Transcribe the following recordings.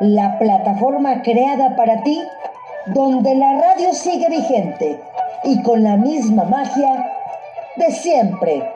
la plataforma creada para ti, donde la radio sigue vigente y con la misma magia de siempre.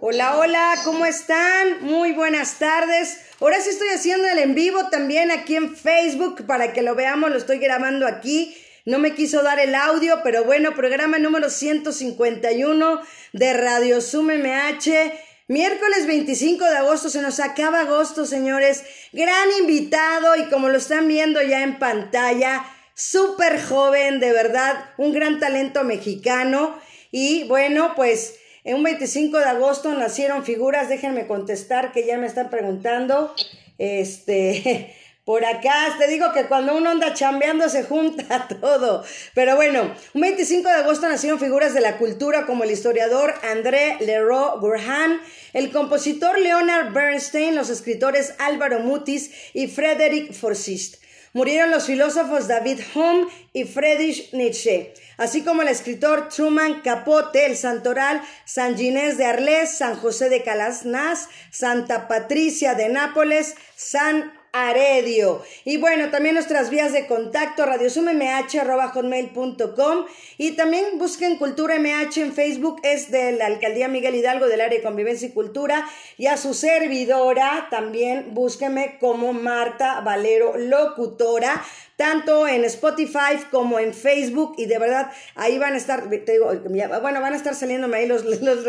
Hola, hola, ¿cómo están? Muy buenas tardes. Ahora sí estoy haciendo el en vivo también aquí en Facebook para que lo veamos, lo estoy grabando aquí. No me quiso dar el audio, pero bueno, programa número 151 de Radio Zoom MH. Miércoles 25 de agosto, se nos acaba agosto, señores. Gran invitado y como lo están viendo ya en pantalla, súper joven, de verdad, un gran talento mexicano. Y bueno, pues en un 25 de agosto nacieron figuras, déjenme contestar que ya me están preguntando. Este, por acá, te digo que cuando uno anda chambeando se junta todo. Pero bueno, un 25 de agosto nacieron figuras de la cultura como el historiador André Leroy Burhan, el compositor Leonard Bernstein, los escritores Álvaro Mutis y Frederick Forsyth. Murieron los filósofos David Hume y Friedrich Nietzsche, así como el escritor Truman Capote, el santoral San Ginés de Arles, San José de Calasnaz, Santa Patricia de Nápoles, San Aredio. Y bueno, también nuestras vías de contacto, radiosumMH.com y también busquen Cultura MH en Facebook, es de la Alcaldía Miguel Hidalgo del área de Convivencia y Cultura. Y a su servidora también búsquenme como Marta Valero Locutora tanto en Spotify como en Facebook y de verdad ahí van a estar, te digo, bueno, van a estar saliéndome ahí los, los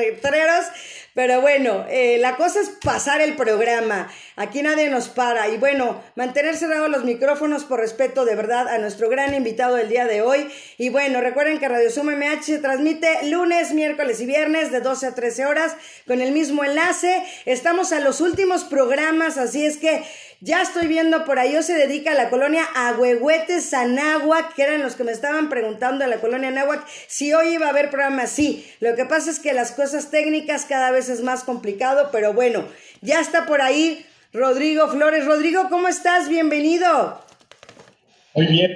pero bueno, eh, la cosa es pasar el programa, aquí nadie nos para. Y bueno, mantener cerrados los micrófonos por respeto de verdad a nuestro gran invitado del día de hoy. Y bueno, recuerden que Radio Suma MH se transmite lunes, miércoles y viernes de 12 a 13 horas con el mismo enlace, estamos a los últimos programas, así es que ya estoy viendo por ahí, o se dedica a la colonia Agüehuetes, Anáhuac, que eran los que me estaban preguntando a la colonia Anáhuac si hoy iba a haber programa. Sí, lo que pasa es que las cosas técnicas cada vez es más complicado, pero bueno, ya está por ahí Rodrigo Flores. Rodrigo, ¿cómo estás? Bienvenido. Muy bien.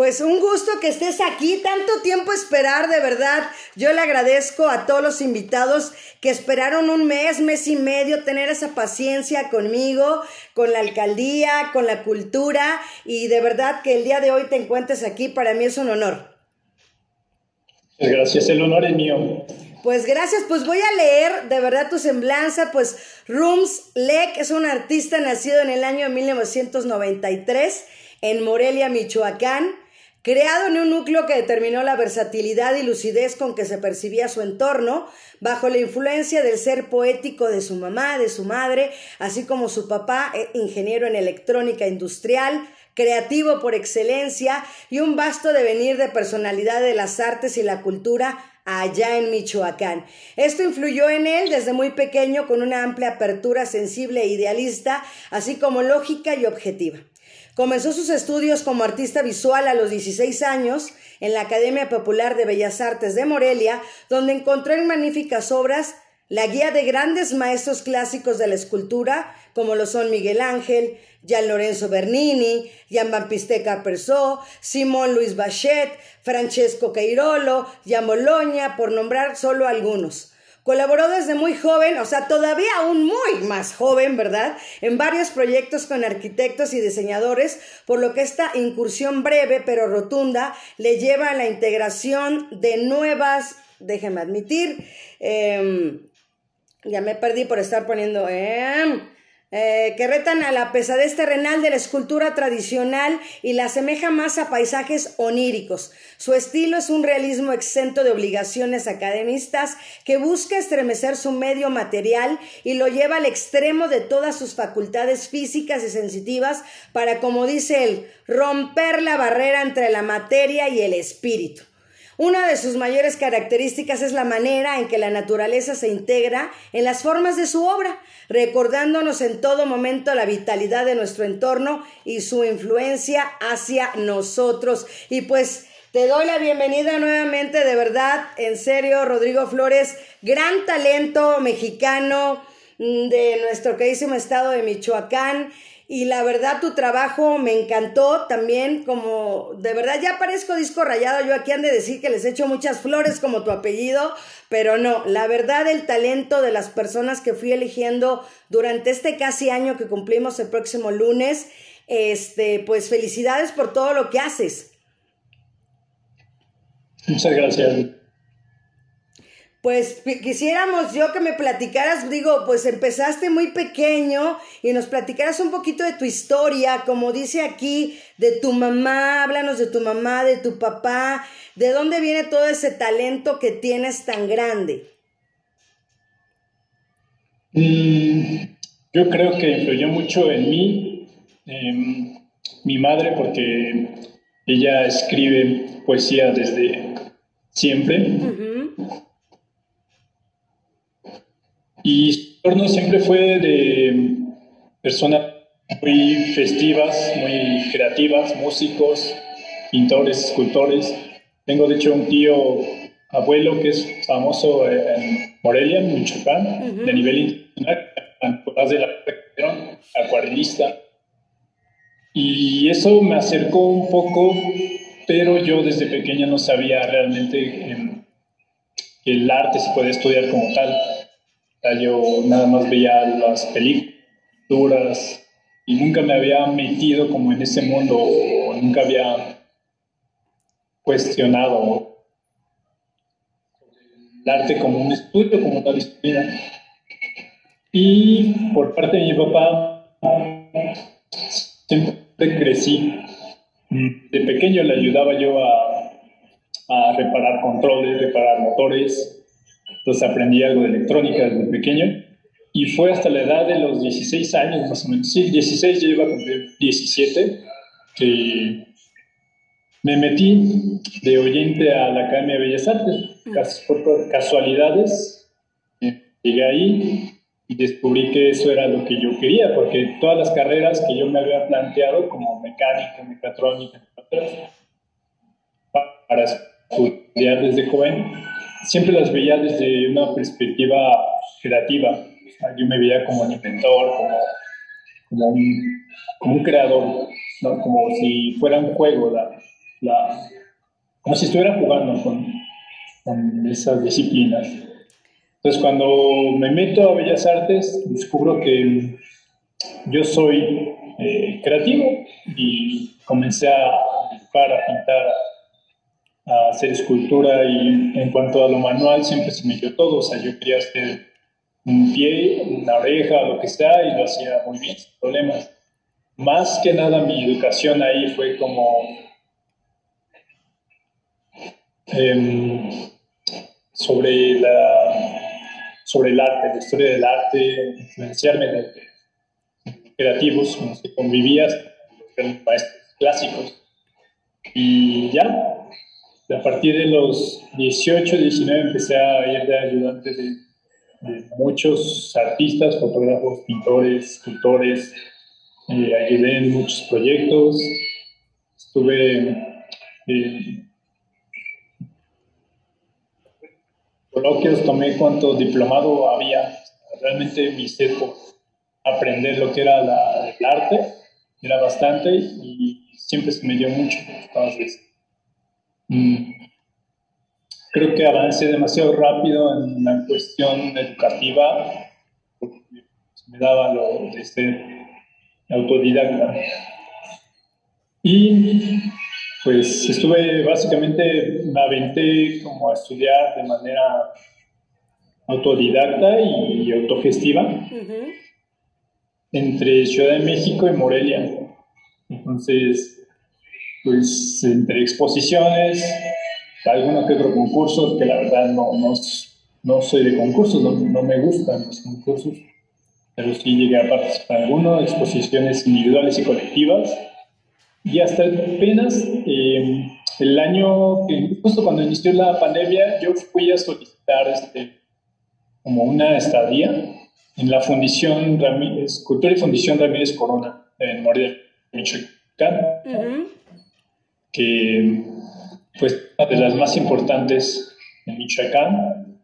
Pues un gusto que estés aquí, tanto tiempo esperar, de verdad. Yo le agradezco a todos los invitados que esperaron un mes, mes y medio, tener esa paciencia conmigo, con la alcaldía, con la cultura y de verdad que el día de hoy te encuentres aquí, para mí es un honor. Gracias, el honor es mío. Pues gracias, pues voy a leer de verdad tu semblanza, pues Rooms Leck es un artista nacido en el año 1993 en Morelia, Michoacán creado en un núcleo que determinó la versatilidad y lucidez con que se percibía su entorno, bajo la influencia del ser poético de su mamá, de su madre, así como su papá, eh, ingeniero en electrónica industrial, creativo por excelencia y un vasto devenir de personalidad de las artes y la cultura allá en Michoacán. Esto influyó en él desde muy pequeño con una amplia apertura sensible e idealista, así como lógica y objetiva. Comenzó sus estudios como artista visual a los 16 años en la Academia Popular de Bellas Artes de Morelia, donde encontró en magníficas obras la guía de grandes maestros clásicos de la escultura, como lo son Miguel Ángel, Gian Lorenzo Bernini, Gian Bampiste Capersó, Simón Luis Bachet, Francesco Queirolo, Gian Bologna, por nombrar solo algunos. Colaboró desde muy joven, o sea, todavía aún muy más joven, ¿verdad? En varios proyectos con arquitectos y diseñadores, por lo que esta incursión breve pero rotunda le lleva a la integración de nuevas, déjeme admitir, em, ya me perdí por estar poniendo... Em, eh, que retan a la pesadez terrenal de la escultura tradicional y la asemeja más a paisajes oníricos. Su estilo es un realismo exento de obligaciones academistas que busca estremecer su medio material y lo lleva al extremo de todas sus facultades físicas y sensitivas para, como dice él, romper la barrera entre la materia y el espíritu. Una de sus mayores características es la manera en que la naturaleza se integra en las formas de su obra, recordándonos en todo momento la vitalidad de nuestro entorno y su influencia hacia nosotros. Y pues te doy la bienvenida nuevamente, de verdad, en serio, Rodrigo Flores, gran talento mexicano mm, de nuestro queridísimo estado de Michoacán. Y la verdad tu trabajo me encantó también, como de verdad ya parezco disco rayado, yo aquí han de decir que les echo muchas flores como tu apellido, pero no, la verdad el talento de las personas que fui eligiendo durante este casi año que cumplimos el próximo lunes, este, pues felicidades por todo lo que haces. Muchas gracias. Pues quisiéramos yo que me platicaras, digo, pues empezaste muy pequeño y nos platicaras un poquito de tu historia, como dice aquí, de tu mamá, háblanos de tu mamá, de tu papá, de dónde viene todo ese talento que tienes tan grande. Mm, yo creo que influyó mucho en mí em, mi madre porque ella escribe poesía desde siempre. Y su entorno siempre fue de personas muy festivas, muy creativas, músicos, pintores, escultores. Tengo de hecho un tío abuelo que es famoso en Morelia, en Michoacán, de nivel internacional, de la acuarelista. Y eso me acercó un poco, pero yo desde pequeña no sabía realmente em, que el arte se puede estudiar como tal yo nada más veía las películas y nunca me había metido como en ese mundo o nunca había cuestionado el arte como un estudio, como una disciplina. Y por parte de mi papá, siempre crecí. De pequeño le ayudaba yo a, a reparar controles, reparar motores, entonces aprendí algo de electrónica desde pequeño. Y fue hasta la edad de los 16 años, más o menos. Sí, 16, ya iba a cumplir 17, que me metí de oyente a la Academia de Bellas Artes. Por casualidades, eh, llegué ahí y descubrí que eso era lo que yo quería, porque todas las carreras que yo me había planteado, como mecánica, mecatrónica, para estudiar desde joven, siempre las veía desde una perspectiva creativa. yo me veía como un inventor, como, como, un, como un creador, como si fuera un juego, la, la, como si estuviera jugando con, con esas disciplinas. Entonces, cuando me meto a Bellas Artes, descubro que yo soy eh, creativo y comencé a dibujar, a pintar, hacer escultura y en cuanto a lo manual siempre se me dio todo, o sea, yo quería hacer un pie, una oreja, lo que sea, y lo hacía muy bien, sin problemas. Más que nada mi educación ahí fue como em, sobre, la, sobre el arte, la historia del arte, influenciarme de, creativos con los que convivías, los maestros clásicos. Y ya, a partir de los 18, 19 empecé a ir de ayudante de, muchos artistas, fotógrafos, pintores, escultores. Eh, ayudé en muchos proyectos. Estuve en coloquios, tomé cuanto diplomado había. Realmente mi sed por aprender lo que era el arte era bastante y siempre se me dio mucho. Entonces. Creo que avancé demasiado rápido en la cuestión educativa, porque me daba lo de ser autodidacta. Y pues estuve básicamente, me aventé como a estudiar de manera autodidacta y autogestiva entre Ciudad de México y Morelia. Entonces, pues entre exposiciones, alguno que otro concurso, que la verdad no, no, no soy de concursos, no, no, me gustan los concursos, pero sí llegué a participar en alguno, exposiciones individuales y colectivas. Y hasta apenas eh, el año, justo cuando inició la pandemia, yo fui a solicitar este, como una estadía en la Fundición Ramírez, Cultura y Fundición Ramírez Corona, en Morelia, Michoacán que pues una de las más importantes en Michoacán.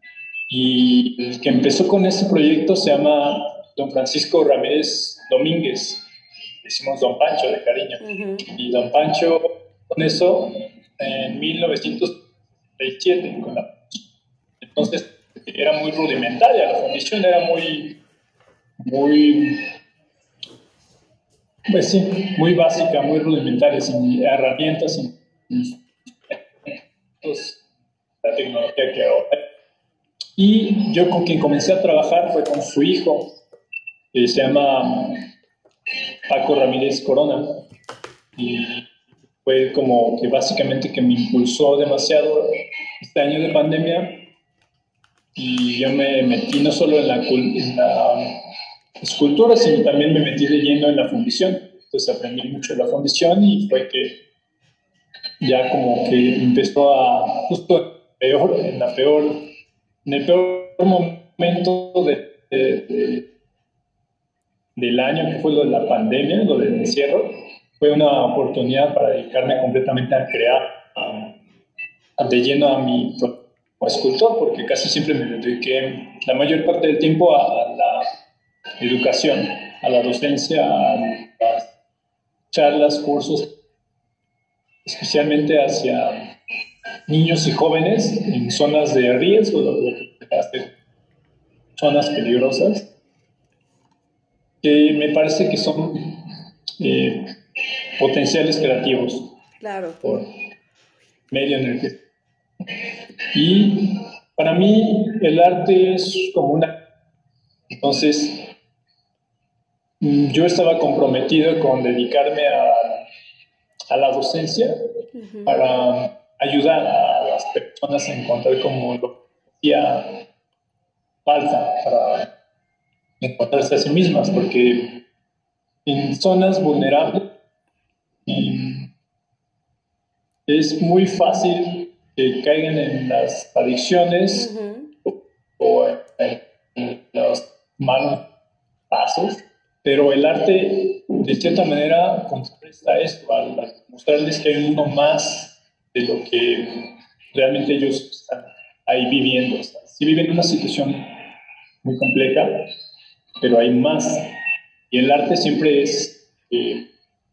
Y el que empezó con este proyecto se llama don Francisco Ramírez Domínguez. Decimos Don Pancho de cariño. Y Don Pancho, con eso, en 1937, con la... Entonces, era muy rudimentaria, la fundición era muy, muy, pues sí, muy básica, muy rudimentaria, sin herramientas, sin, la tecnología que ahora. Y yo con quien comencé a trabajar fue con su hijo, que se llama Paco Ramírez Corona. Y fue como que básicamente que me impulsó demasiado este año de pandemia y yo me metí no solo en la, escultura, sino también me metí de lleno en la fundición. Entonces aprendí mucho de la fundición y fue que ya como que empezó a, justo peor, en la peor, en el peor momento de, del año, que fue lo de la pandemia, lo del encierro, fue una oportunidad para dedicarme completamente a crear, de lleno a mi escultor, porque casi siempre me dediqué la mayor parte del tiempo a, la educación, a la docencia, a las charlas, cursos, especialmente hacia niños y jóvenes en zonas de riesgo, zonas peligrosas, que me parece que son eh, potenciales creativos claro. por medio en el que y para mí el arte es como una... Entonces, yo estaba comprometido con dedicarme a, a la docencia para ayudar a las personas a encontrar como lo que hacía falta para encontrarse a sí mismas, porque en zonas vulnerables es muy fácil que caigan en las adicciones o, en, los malos pasos, pero el arte de cierta manera contrarresta esto al, mostrarles que hay uno más de lo que realmente ellos están ahí viviendo. Si viven una situación muy compleja, pero hay más. Y el arte siempre es eh,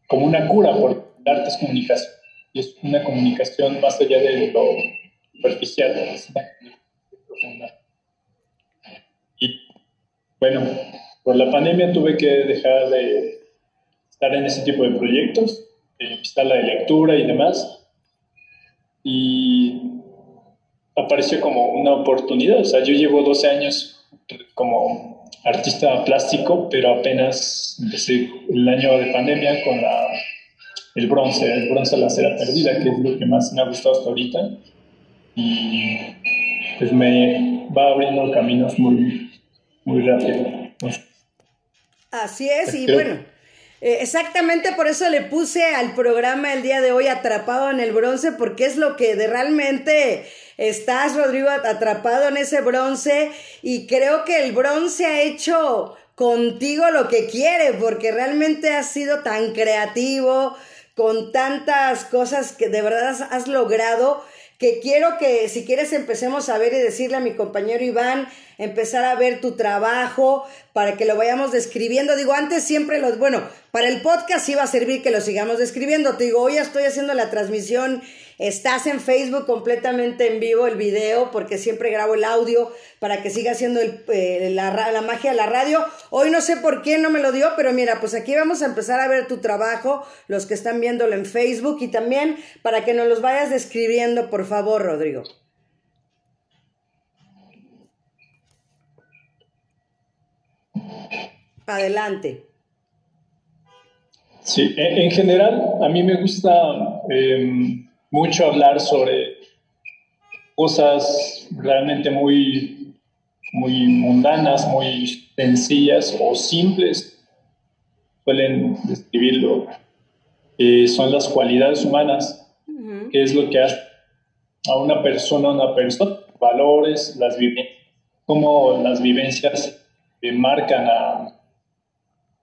como una cura, porque el arte es comunicación y es una comunicación más allá de lo superficial, es una profunda. Y bueno, por la pandemia tuve que dejar de estar en ese tipo de proyectos, empezar la de lectura y demás, y apareció como una oportunidad. O sea, yo llevo 12 años como artista plástico, pero apenas empecé el año de pandemia con la el bronce, el bronce a la cera perdida, que es lo que más me ha gustado hasta ahorita. Y pues me va abriendo caminos muy, muy rápido. Así es, y bueno, eh, exactamente por eso le puse al programa el día de hoy atrapado en el bronce, porque es lo que de realmente estás, Rodrigo, atrapado en ese bronce, y creo que el bronce ha hecho contigo lo que quiere, porque realmente has sido tan creativo, con tantas cosas que de verdad has, logrado que quiero que si quieres empecemos a ver y decirle a mi compañero Iván, empezar a ver tu trabajo para que lo vayamos describiendo. Digo, antes siempre los, bueno, para el podcast iba a servir que lo sigamos describiendo. Te digo, hoy estoy haciendo la transmisión Estás en Facebook completamente en vivo el video porque siempre grabo el audio para que siga siendo eh, la, la, magia de la radio. Hoy no sé por qué no me lo dio, pero mira, pues aquí vamos a empezar a ver tu trabajo, los que están viéndolo en Facebook y también para que nos los vayas describiendo, por favor, Rodrigo. Adelante. Sí, en, general a mí me gusta em, mucho hablar sobre cosas realmente muy, muy mundanas, muy sencillas o simples, suelen describirlo, son las cualidades humanas, que es lo que hace a una persona, una persona, valores, las vivencias, cómo las vivencias marcan a,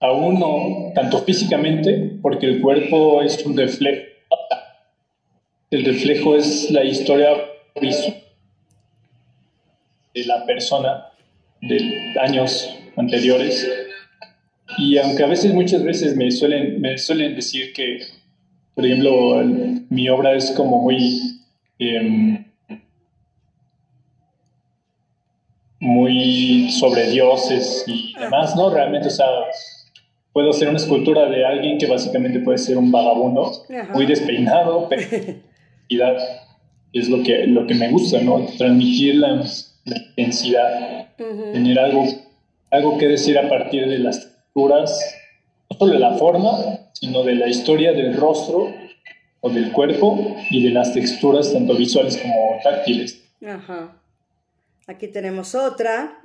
a uno, tanto físicamente, porque el cuerpo es un reflejo el reflejo es la historia visual de la persona de años anteriores y aunque a veces, muchas veces me suelen, me suelen decir que, por ejemplo, mi obra es como muy... Em, muy sobre dioses y demás, ¿no? Realmente, o sea, puedo hacer una escultura de alguien que básicamente puede ser un vagabundo, muy despeinado, pero es lo que, lo que me gusta, ¿no? Transmitir la, intensidad, tener algo, algo que decir a partir de las texturas, no solo de la forma, sino de la historia del rostro o del cuerpo y de las texturas tanto visuales como táctiles. Ajá. Aquí tenemos otra.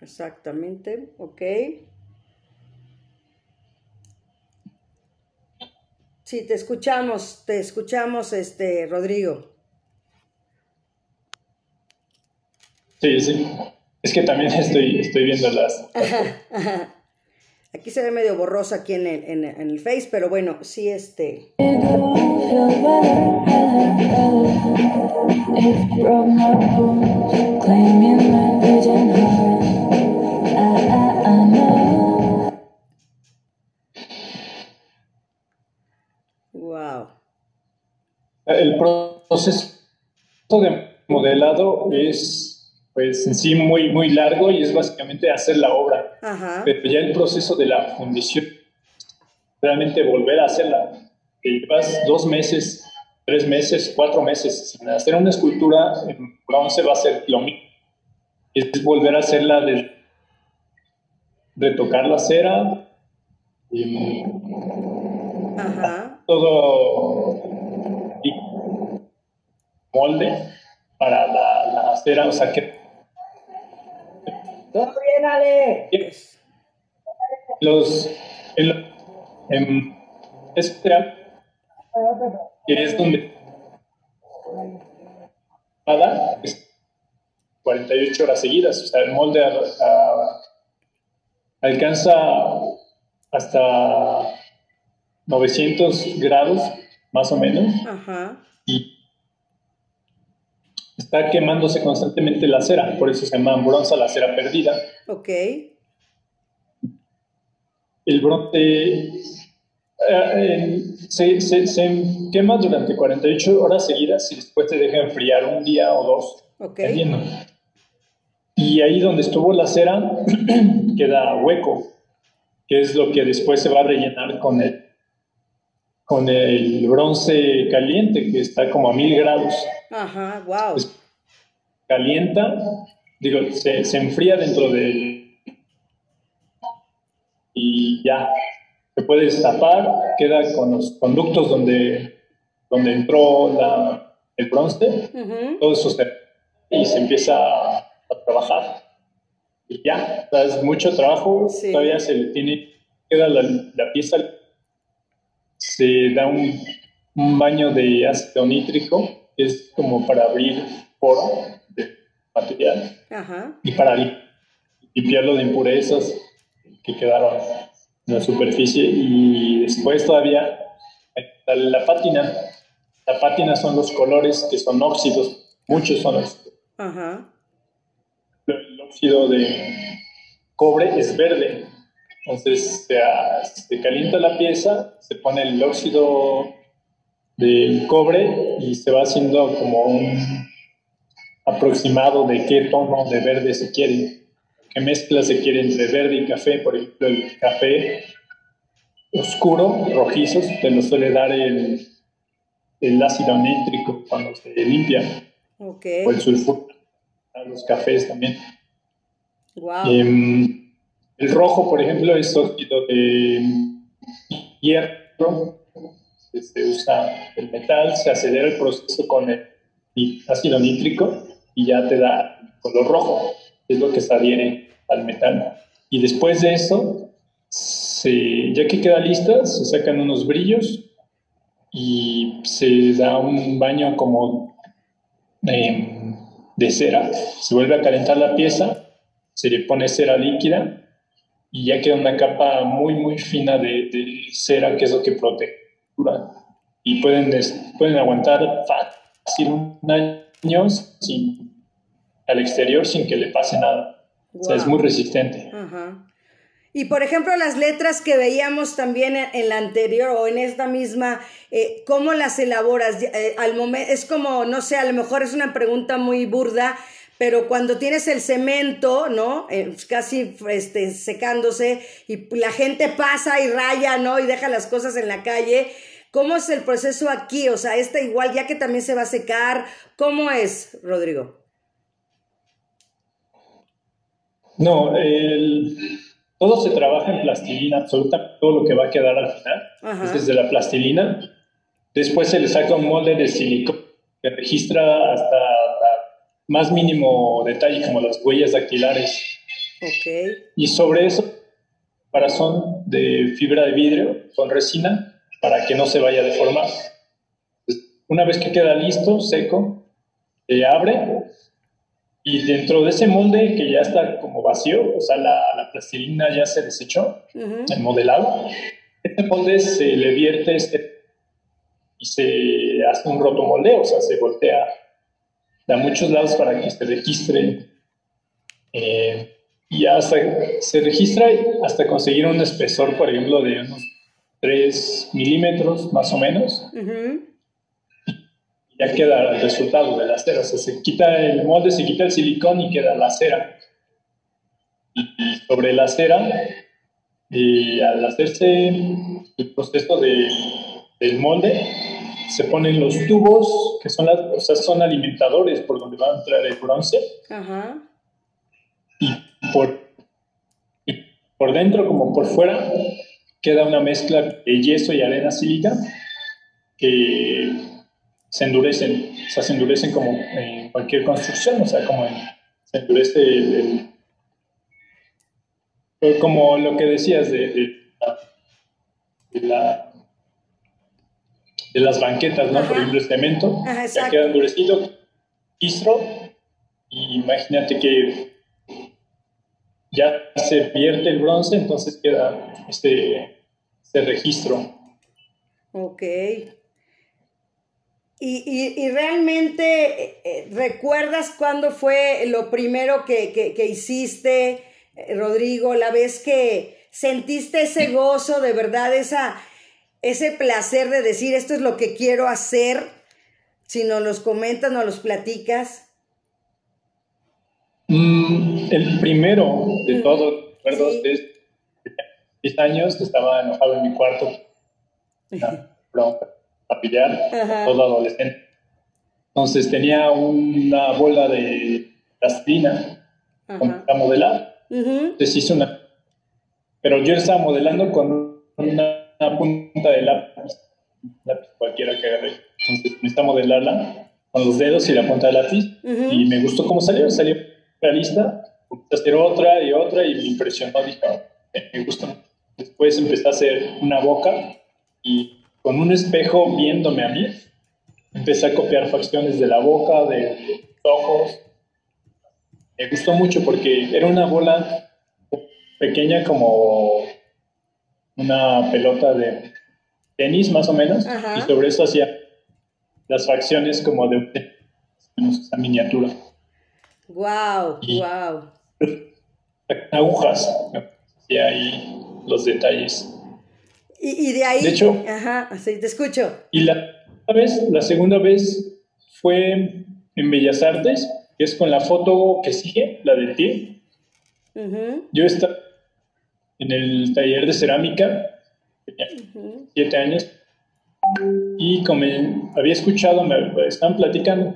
Exactamente, ok. Sí, te escuchamos, te escuchamos, este, Rodrigo. Sí, sí. Es que también estoy, estoy viendo las. Aquí se ve medio borroso aquí en el, en, en el Face, pero bueno, sí este. El proceso de modelado es pues en sí muy, muy largo y es básicamente hacer la obra. Pero ya el proceso de la fundición, realmente volver a hacerla, llevas dos meses, tres meses, cuatro meses. Hacer una escultura en bronce va a ser lo mismo. Es volver a hacerla de retocar la cera y todo molde para la, la cera, o sea que todo bien, Ale. Los, en este que es donde nada, 48 horas seguidas, o sea, el molde alcanza hasta 900 grados, más o menos, Ajá. y está quemándose constantemente la cera, por eso se llama bronce la cera perdida. Ok. El bronce eh, se, se, quema durante 48 horas seguidas y después te deja enfriar un día o dos. Ok. Y ahí donde estuvo la cera queda hueco, que es lo que después se va a rellenar con el, con el bronce caliente, que está como a mil grados. Ajá, wow. calienta, digo, se, se, enfría dentro del... Y ya, se puede destapar, queda con los conductos donde, donde entró la, el bronce, todo eso se... y se empieza a, a trabajar. Y ya, es mucho trabajo, sí. todavía se le tiene, queda la, la pieza, se da un, un baño de ácido nítrico, que es como para abrir poro de material Ajá. y para limpiarlo de impurezas que quedaron en la superficie y después todavía la pátina. La pátina son los colores que son óxidos, muchos son óxidos. Ajá. El óxido de cobre es verde, entonces se, se calienta la pieza, se pone el óxido del cobre y se va haciendo como un aproximado de qué tono de verde se quiere, qué mezcla se quiere entre verde y café. Por ejemplo, el café oscuro, rojizo, te lo suele dar el, el ácido nítrico cuando se limpia. Okay. O el sulfuro, los cafés también. Wow. Eh, el rojo, por ejemplo, es óxido de hierro. Se usa el metal, se acelera el proceso con el ácido nítrico y ya te da color rojo, es lo que se adhiere al metal. Y después de eso, ya que queda lista, se sacan unos brillos y se da un baño como eh, de cera. Se vuelve a calentar la pieza, se le pone cera líquida y ya queda una capa muy, muy fina de, de cera, que es lo que protege. Y pueden, pueden aguantar fácil un año años sin, al exterior sin que le pase nada. O sea, es muy resistente. Ajá. Y por ejemplo, las letras que veíamos también en, la anterior o en esta misma, eh, ¿cómo las elaboras? Eh, al momento, es como, no sé, a lo mejor es una pregunta muy burda, pero cuando tienes el cemento, ¿no? Eh, casi este, secándose y la gente pasa y raya, ¿no? Y deja las cosas en la calle. ¿Cómo es el proceso aquí? O sea, esta igual, ya que también se va a secar, ¿cómo es, Rodrigo? No, el todo se trabaja en plastilina, absolutamente todo lo que va a quedar al final es desde la plastilina. Después se le saca un molde de silicona que registra hasta más mínimo detalle, como las huellas dactilares. Okay. Y sobre eso, para son de fibra de vidrio con resina para que no se vaya a deformar. Una vez que queda listo, seco, se abre y dentro de ese molde que ya está como vacío, o sea, la, la plastilina ya se desechó, el modelado, este molde se le vierte este, y se hace un rotomoldeo, o sea, se voltea a muchos lados para que se registre. Eh, y hasta se registra hasta conseguir un espesor, por ejemplo, de unos 3 milímetros más o menos ya queda el resultado de la cera. O sea, se quita el molde, se quita el silicón y queda la cera. Y sobre la cera, y al hacerse el proceso de, del molde, se ponen los tubos, que son, las, o sea, son alimentadores por donde va a entrar el bronce. Ajá. Y por, y por dentro como por fuera queda una mezcla de yeso y arena sílica que se endurecen, o sea, se endurecen como en cualquier construcción, o sea, como se endurece el, como lo que decías de, de, la, de las banquetas, ¿no? Por ejemplo, el cemento, ya queda endurecido, registro, y imagínate que ya se vierte el bronce, entonces queda este, este registro. Ok. Y, y, realmente eh, eh, recuerdas cuándo fue lo primero que, que, hiciste, eh, Rodrigo, la vez que sentiste ese gozo, de verdad, esa, ese placer de decir esto es lo que quiero hacer, si nos los comentas, nos los platicas. Mm, el primero de todos, recuerdo, de 10 años, estaba enojado en mi cuarto a pillar, todo adolescente. Entonces tenía una bola de plastilina para modelar. Entonces hice una. Pero yo estaba modelando con una, punta de lápiz, lápiz cualquiera que agarré. Entonces me está modelarla con los dedos y la punta de lápiz. Y me gustó cómo salió. Salió realista. Empecé a hacer otra y otra y me impresionó. Dije, ah, me gustó. Después empecé a hacer una boca y con un espejo viéndome a mí, empecé a copiar facciones de la boca, de los ojos. Me gustó mucho porque era una bola pequeña como una pelota de tenis más o menos y sobre eso hacía las facciones como de esa miniatura. Wow, wow. Agujas, y ahí los detalles. Y, de ahí. De hecho. Ajá, sí, te escucho. Y la, vez, la segunda vez fue en Bellas Artes, que es con la foto que sigue, la de ti. Yo estaba en el taller de cerámica, tenía siete años, y como había escuchado, me estaban platicando,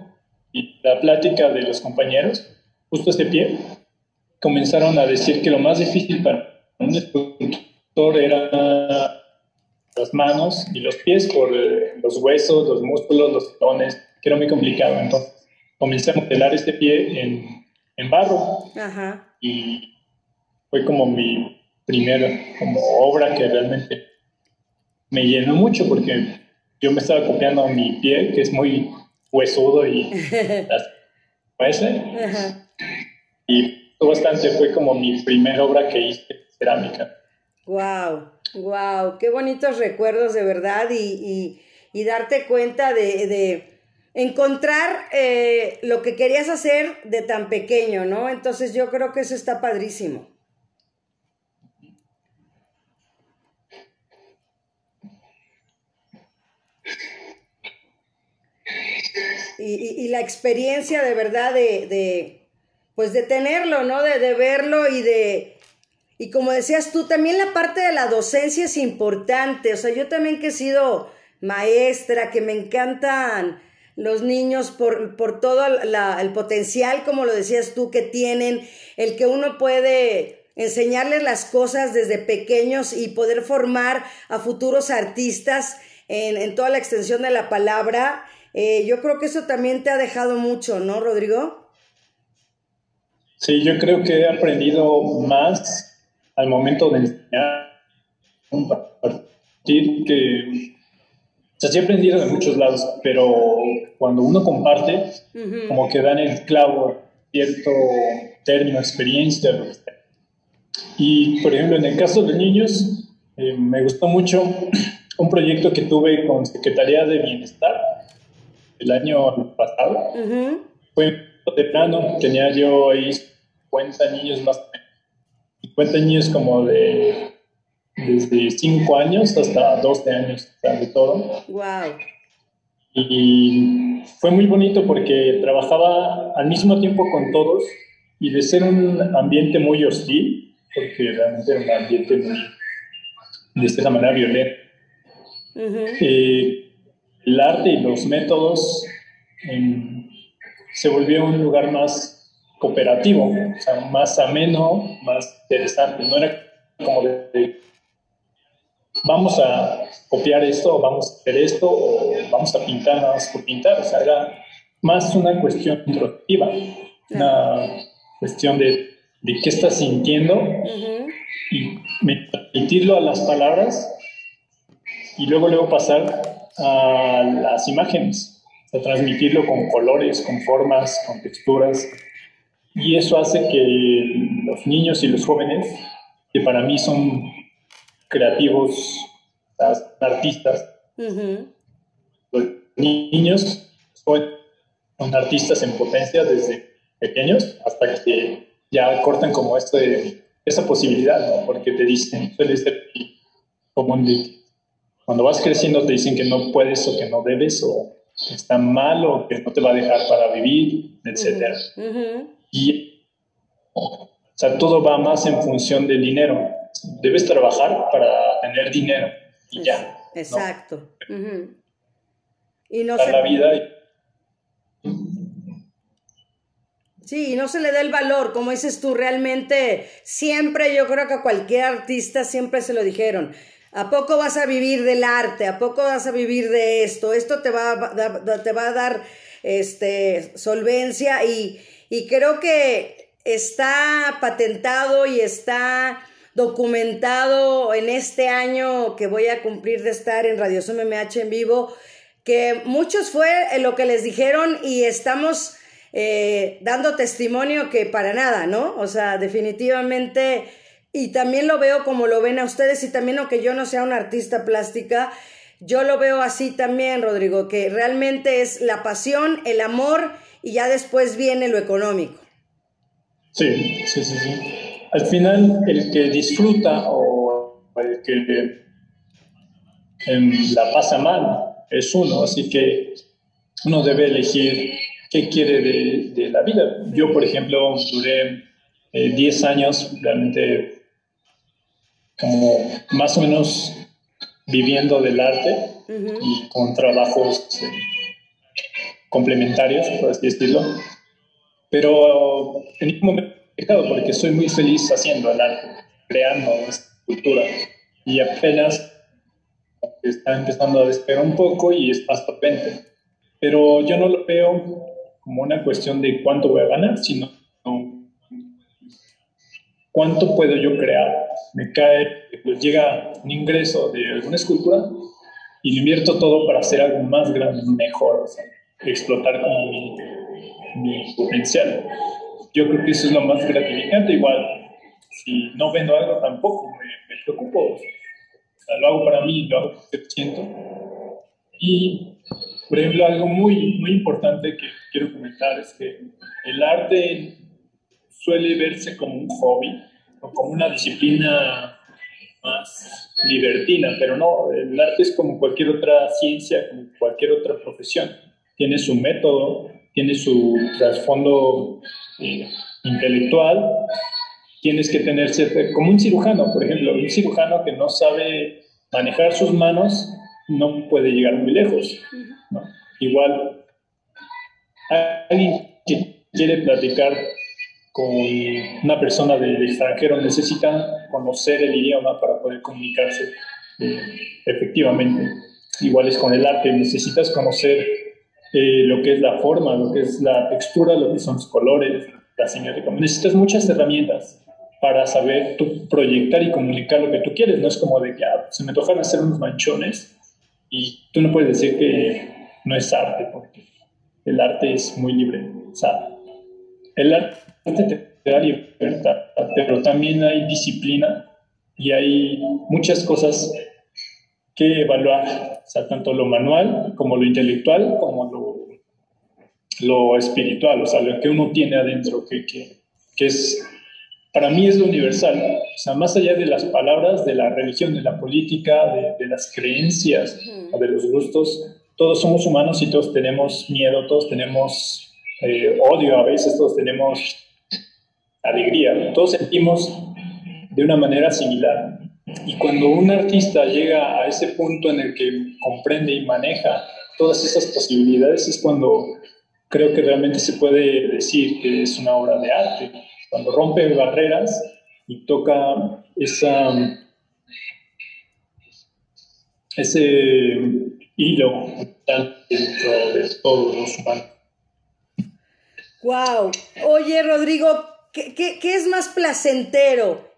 y la plática de los compañeros, justo este pie, comenzaron a decir que lo más difícil para un escultor era las manos y los pies por eh, los huesos, los músculos, los tetones, que era muy complicado. Entonces comencé a modelar este pie en, en barro Ajá. y fue como mi primera como obra que realmente me llenó mucho porque yo me estaba copiando mi pie, que es muy huesudo y parece. Y bastante fue como mi primera obra que hice cerámica. Wow. Wow, qué bonitos recuerdos de verdad y, y, darte cuenta de, encontrar eh, lo que querías hacer de tan pequeño, ¿no? Entonces yo creo que eso está padrísimo. Y, la experiencia de verdad de, pues de tenerlo, ¿no? De, de verlo y de, y como decías tú, también la parte de la docencia es importante. O sea, yo también que he sido maestra, que me encantan los niños por, por todo el potencial, como lo decías tú, que tienen, el que uno puede enseñarles las cosas desde pequeños y poder formar a futuros artistas en, toda la extensión de la palabra. Eh, yo creo que eso también te ha dejado mucho, ¿no, Rodrigo? Sí, yo creo que he aprendido más al momento de enseñar, compartir que o sea, sí he aprendido de muchos lados, pero cuando uno comparte, como que dan el clavo cierto término, experiencia. Y, por ejemplo, en el caso de los eh, me gustó mucho un proyecto que tuve con Secretaría de Bienestar el año pasado. Fue de plano, tenía yo ahí 50 niños más 50 niños como de desde 5 años hasta 12 años, de todo. Wow. Y fue muy bonito porque trabajaba al mismo tiempo con todos y de ser un ambiente muy hostil, porque realmente era un ambiente muy, de esta manera violento. Eh, el arte y los métodos se volvió un lugar más cooperativo, o sea, más ameno, más interesante. No era como de, vamos a copiar esto, o vamos a hacer esto, o vamos a pintar nada más por pintar. O sea, era más una cuestión introspectiva, una cuestión de, de qué estás sintiendo y transmitirlo a las palabras y luego luego pasar a las imágenes, a transmitirlo con colores, con formas, con texturas. Y eso hace que los niños y los jóvenes, que para mí son creativos, artistas, los niños son artistas en potencia desde pequeños hasta que ya cortan como esto de, esa posibilidad, porque te dicen, suele ser común de cuando vas creciendo te dicen que no puedes o que no debes o que está mal o que no te va a dejar para vivir, etc. Y o sea, todo va más en función del dinero. Debes trabajar para tener dinero y ya. Exacto. Y no se... la vida. Sí, y no se le da el valor, como dices tú, realmente siempre yo creo que a cualquier artista siempre se lo dijeron. ¿A poco vas a vivir del arte? ¿A poco vas a vivir de esto? Esto te va a, te va a dar este, solvencia y, y creo que está patentado y está documentado en este año que voy a cumplir de estar en Radio MMH en vivo, que muchos fue lo que les dijeron y estamos eh, dando testimonio que para nada, ¿no? O sea, definitivamente y también lo veo como lo ven a ustedes y también aunque yo no sea una artista plástica, yo lo veo así también, Rodrigo, que realmente es la pasión, el amor y ya después viene lo económico. Sí, sí, sí, sí. Al final, el que disfruta o el que em, la pasa mal es uno, así que uno debe elegir qué quiere de, la vida. Yo, por ejemplo, duré 10 eh, años realmente como más o menos viviendo del arte y con trabajos eh, complementarios, por así decirlo. Pero en ningún momento he porque soy muy feliz haciendo el arte, creando escultura. Y apenas está empezando a despegar un poco y es más potente. Pero yo no lo veo como una cuestión de cuánto voy a ganar, sino cuánto puedo yo crear me cae, pues llega un ingreso de alguna escultura y lo invierto todo para hacer algo más grande, mejor, explotar mi, mi, potencial. Yo creo que eso es lo más gratificante. Igual, si no vendo algo tampoco me, preocupo. lo hago para mí, lo hago porque siento. Y Por ejemplo, algo muy, muy importante que quiero comentar es que el arte suele verse como un hobby como una disciplina más libertina, pero no, el arte es como cualquier otra ciencia, como cualquier otra profesión. Tiene su método, tiene su trasfondo eh, intelectual, tienes que tener como un cirujano, por ejemplo, un cirujano que no sabe manejar sus manos no puede llegar muy lejos. Igual, alguien que quiere platicar con una persona del extranjero necesita conocer el idioma para poder comunicarse eh, efectivamente. Igual es con el arte, necesitas conocer eh, lo que es la forma, lo que es la textura, lo que son los colores, la semiótica. Necesitas muchas herramientas para saber tú proyectar y comunicar lo que tú quieres. No es como de que ah, se me tocan hacer unos manchones y tú no puedes decir que no es arte, porque el arte es muy libre. O sea, el arte te da libertad, pero también hay disciplina y hay muchas cosas que evaluar, o sea, tanto lo manual como lo intelectual, como lo, lo espiritual, o sea, lo que uno tiene adentro, que, que, que es, para mí es lo universal, o sea, más allá de las palabras, de la religión, de la política, de, de las creencias o de los gustos, todos somos humanos y todos tenemos miedo, todos tenemos eh, odio a veces, todos tenemos alegría, todos sentimos de una manera similar. Y cuando un artista llega a ese punto en el que comprende y maneja todas esas posibilidades, es cuando creo que realmente se puede decir que es una obra de arte. Cuando rompe barreras y toca esa, ese hilo dentro de todos los humanos. Wow. Oye, Rodrigo, ¿qué, qué es más placentero?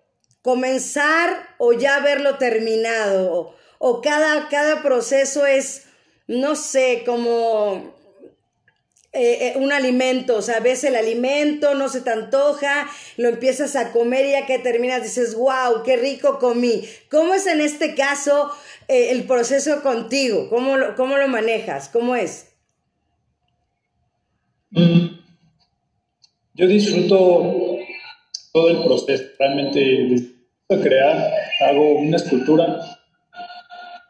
comenzar o ya verlo terminado, o, cada, cada, proceso es, no sé, como eh, eh, un alimento, o sea, ves el alimento, no se te antoja, lo empiezas a comer y ya que terminas dices, wow, qué rico comí. ¿Cómo es en este caso eh, el proceso contigo? ¿Cómo lo, ¿Cómo lo manejas? ¿Cómo es? Mm. Yo disfruto todo el proceso, realmente a crear, hago una escultura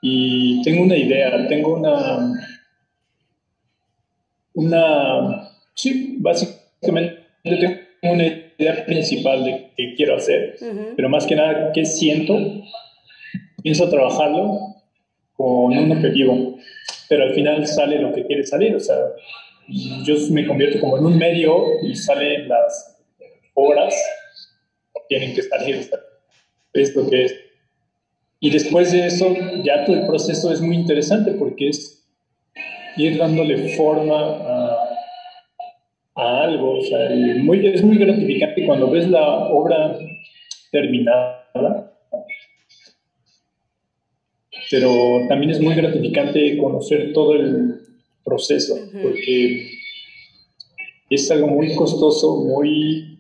y tengo una idea, tengo una, una, sí, básicamente tengo una idea principal de qué quiero hacer, pero más que nada qué siento, pienso trabajarlo con un objetivo, pero al final sale lo que quiere salir, o sea, yo me convierto como en un medio y salen las obras, tienen que salir, es lo que es. Y después de eso, ya todo el proceso es muy interesante porque es ir dándole forma a, algo. O sea, muy, es muy gratificante cuando ves la obra terminada, pero también es muy gratificante conocer todo el proceso, porque es algo muy costoso, muy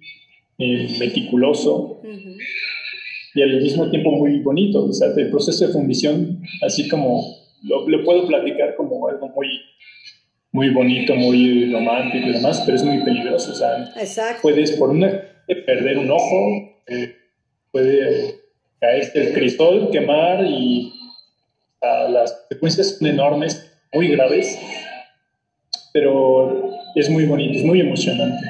eh, meticuloso y al mismo tiempo muy bonito. O sea, el proceso de fundición, así como lo, puedo platicar como algo muy, muy bonito, muy romántico y demás, pero es muy peligroso. O sea, puedes por una perder un ojo, eh, puede caerte el cristal, quemar y las consecuencias son enormes, muy graves, pero es muy bonito, es muy emocionante.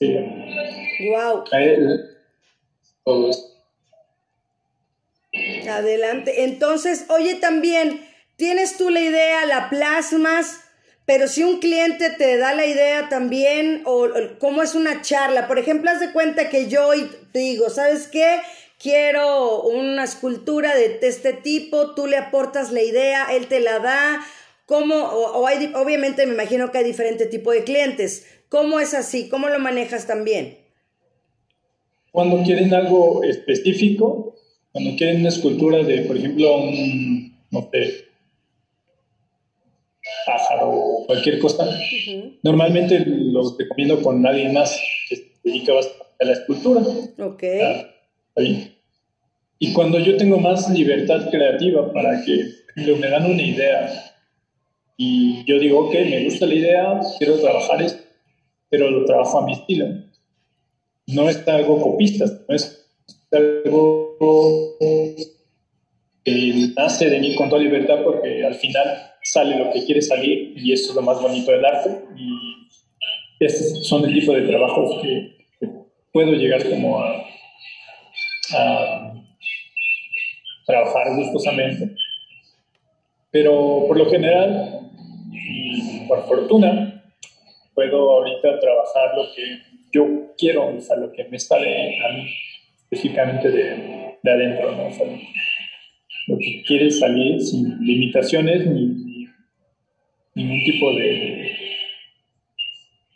Wow. todo esto. Adelante. Entonces, oye, también, tienes tú la idea, la plasmas, pero si un cliente te da la idea también, o, cómo es una charla, por ejemplo, haz de cuenta que yo te digo, ¿sabes qué? Quiero una escultura de este tipo, tú le aportas la idea, él te la da, ¿cómo? O, hay, obviamente me imagino que hay diferente tipo de clientes. ¿Cómo es así? ¿Cómo lo manejas también? Cuando quieren algo específico, cuando quieren una escultura de, por ejemplo, un, no sé, pájaro o cualquier cosa, normalmente los recomiendo con nadie más que se dedica a la escultura. Ok. Y cuando yo tengo más libertad creativa para que me dan una idea y yo digo, ok, me gusta la idea, quiero trabajar esto, pero lo trabajo a mi estilo. No es algo copista, no es algo que nace de mí con toda libertad porque al final sale lo que quiere salir y eso es lo más bonito del arte y estos son el tipo de trabajos que, puedo llegar como a, a trabajar gustosamente. Pero por lo general, y por fortuna, puedo ahorita trabajar lo que yo quiero, o sea, lo que me sale a mí específicamente de, de adentro, ¿no? lo que quiere salir sin limitaciones ni, ningún tipo de...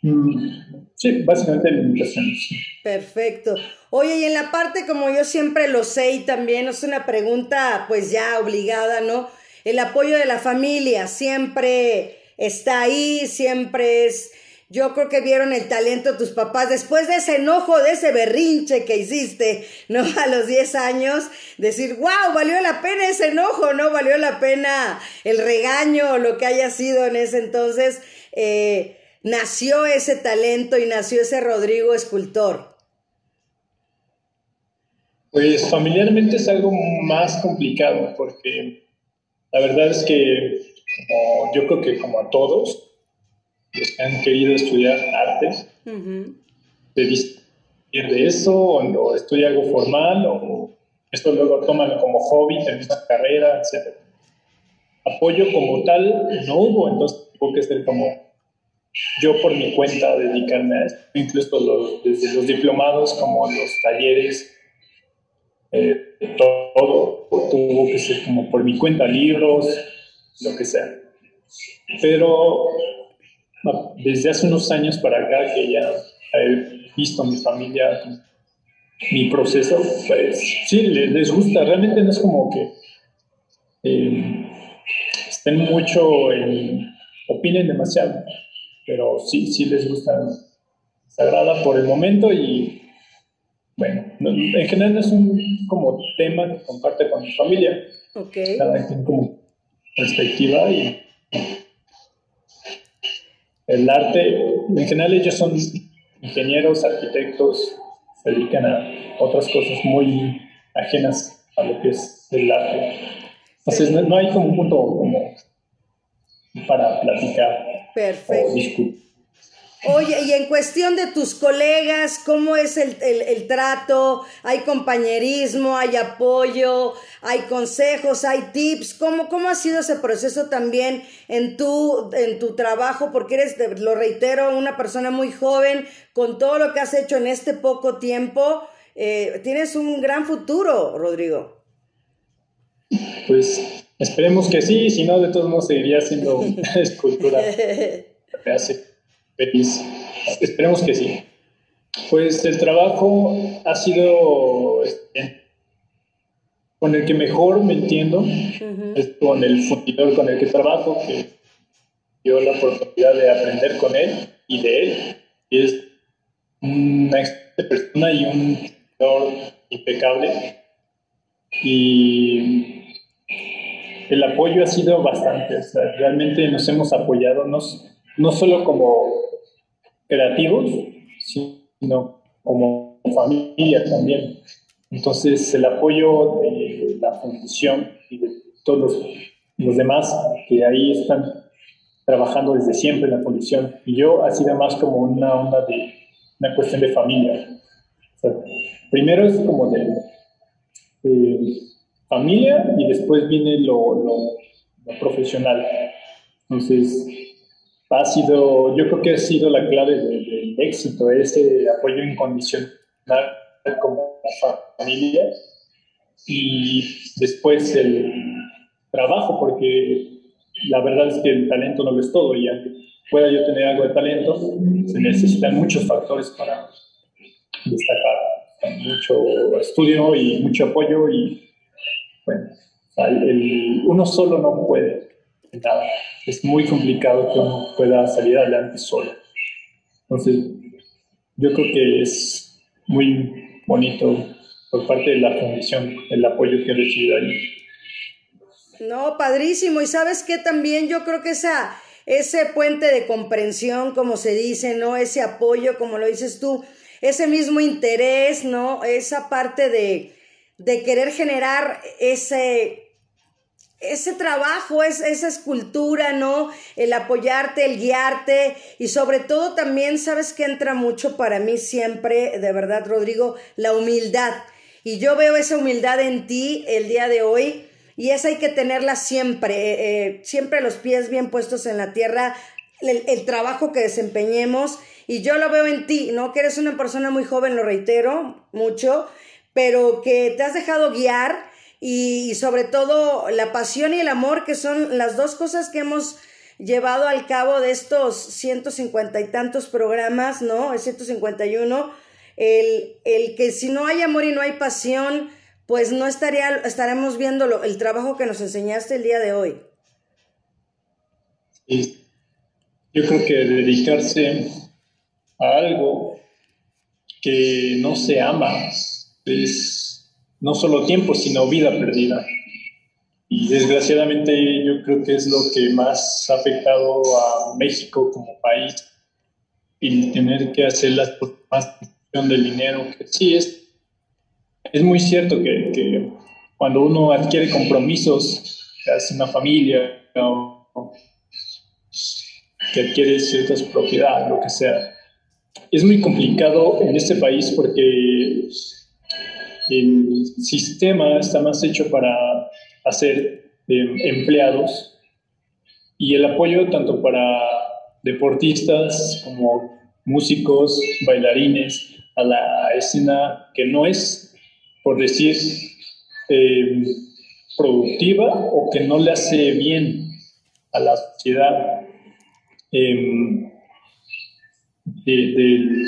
Mm, sí, básicamente limitaciones. Perfecto. Oye, y en la parte, como yo siempre lo sé, y también es una pregunta pues ya obligada, ¿no? El apoyo de la familia siempre está ahí, siempre es yo creo que vieron el talento de tus papás después de ese enojo, de ese berrinche que hiciste, ¿no? A los 10 años, decir, wow, valió la pena ese enojo, ¿no? Valió la pena el regaño o lo que haya sido en ese entonces. Eh, nació ese talento y nació ese Rodrigo escultor. Pues familiarmente es algo más complicado porque la verdad es que yo creo que como a todos, los que han querido estudiar artes, de de eso, o, estudia algo formal, o esto luego toman como hobby, una carrera, etc. Apoyo como tal no hubo, entonces tuvo que ser como yo por mi cuenta dedicarme a esto, incluso desde los diplomados como los talleres, eh, todo tuvo que ser como por mi cuenta, libros, lo que sea. Pero desde hace unos años para acá que ya he visto a mi familia, mi proceso, pues sí, les, gusta. Realmente no es como que eh, estén mucho en, opinen demasiado, pero sí, sí les gusta. Sagrada por el momento y bueno, en general no es un como tema que comparte con mi familia. Okay. Cada quien como perspectiva y el arte, en general ellos son ingenieros, arquitectos, se dedican a otras cosas muy ajenas a lo que es el arte. Entonces no, hay como un punto como para platicar Perfecto. o discutir. Oye, y en cuestión de tus colegas, ¿cómo es el, trato? ¿Hay compañerismo? ¿Hay apoyo? ¿Hay consejos? ¿Hay tips? ¿Cómo, cómo ha sido ese proceso también en tu, en tu trabajo? Porque eres, lo reitero, una persona muy joven, con todo lo que has hecho en este poco tiempo, eh, tienes un gran futuro, Rodrigo. Pues esperemos que sí, si no, de todos modos seguiría siendo escultura. Hace feliz. Esperemos que sí. Pues el trabajo ha sido este, con el que mejor me entiendo, es con el fundidor con el que trabajo, que dio la oportunidad de aprender con él y de él. Y es una persona y un fundidor impecable. Y el apoyo ha sido bastante, realmente nos hemos apoyado, no solo como creativos, sino como familia también. Entonces, el apoyo de la fundación y de todos los, demás que ahí están trabajando desde siempre en la fundación. Y yo ha sido más como una onda de una cuestión de familia. primero es como de, familia y después viene lo, lo, lo profesional. Entonces, ha sido, yo creo que ha sido la clave del, éxito, ese apoyo incondicional como familia y después el trabajo, porque la verdad es que el talento no lo es todo y aunque pueda yo tener algo de talento, se necesitan muchos factores para destacar, mucho estudio y mucho apoyo y bueno, uno solo no puede es muy complicado que uno pueda salir adelante solo. Entonces, yo creo que es muy bonito por parte de la fundación el apoyo que he recibido ahí. No, padrísimo. Y sabes que también yo creo que esa, ese puente de comprensión, como se dice, ¿no? Ese apoyo, como lo dices tú, ese mismo interés, ¿no? Esa parte de, de querer generar ese, ese trabajo, es, esa escultura, ¿no? El apoyarte, el guiarte y sobre todo también, sabes que entra mucho para mí siempre, de verdad, Rodrigo, la humildad. Y yo veo esa humildad en ti el día de hoy y esa hay que tenerla siempre, eh, eh, siempre los pies bien puestos en la tierra, el, el trabajo que desempeñemos. Y yo lo veo en ti, ¿no? Que eres una persona muy joven, lo reitero mucho, pero que te has dejado guiar y, sobre todo la pasión y el amor, que son las dos cosas que hemos llevado al cabo de estos 150 y tantos programas, ¿no? 151, el, el que si no hay amor y no hay pasión, pues no estaría, estaremos viendo el trabajo que nos enseñaste el día de hoy. Yo creo que dedicarse a algo que no se ama es no solo tiempo, sino vida perdida. Y desgraciadamente yo creo que es lo que más ha afectado a México como país, y tener que hacer las más del dinero, que sí es, es muy cierto que, que cuando uno adquiere compromisos, que hace una familia, que adquiere ciertas propiedades, lo que sea, es muy complicado en este país porque el sistema está más hecho para hacer em, empleados y el apoyo tanto para deportistas como músicos, bailarines, a la escena que no es, por decir, em, productiva o que no le hace bien a la sociedad del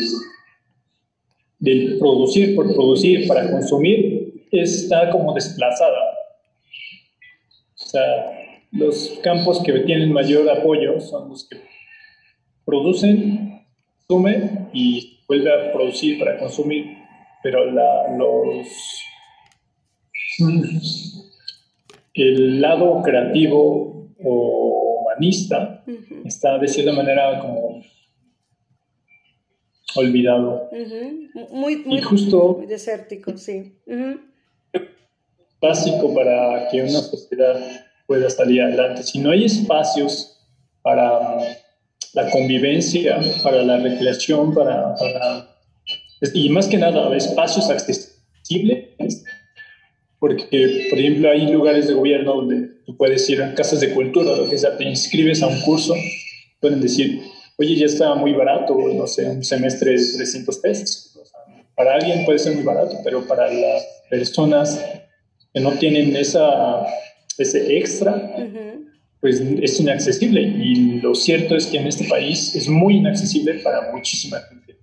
del producir por producir para consumir está como desplazada. O sea, los campos que tienen mayor apoyo son los que producen, consumen y vuelve a producir para consumir, pero la, los el lado creativo o humanista está de cierta manera como olvidado. muy, muy, justo, desértico, sí. Básico para que una sociedad pueda salir adelante. Si no hay espacios para la convivencia, para la recreación, para, y más que nada espacios accesibles, porque, por ejemplo, hay lugares de gobierno donde tú puedes ir a casas de cultura, lo que sea, te inscribes a un curso, pueden decir, oye, ya está muy barato, no sé, un semestre de 300 pesos. Para alguien puede ser muy barato, pero para las personas que no tienen esa, ese extra, pues es inaccesible. Y lo cierto es que en este país es muy inaccesible para muchísima gente.